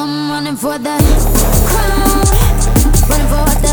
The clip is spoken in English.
I'm running for the crown, running for the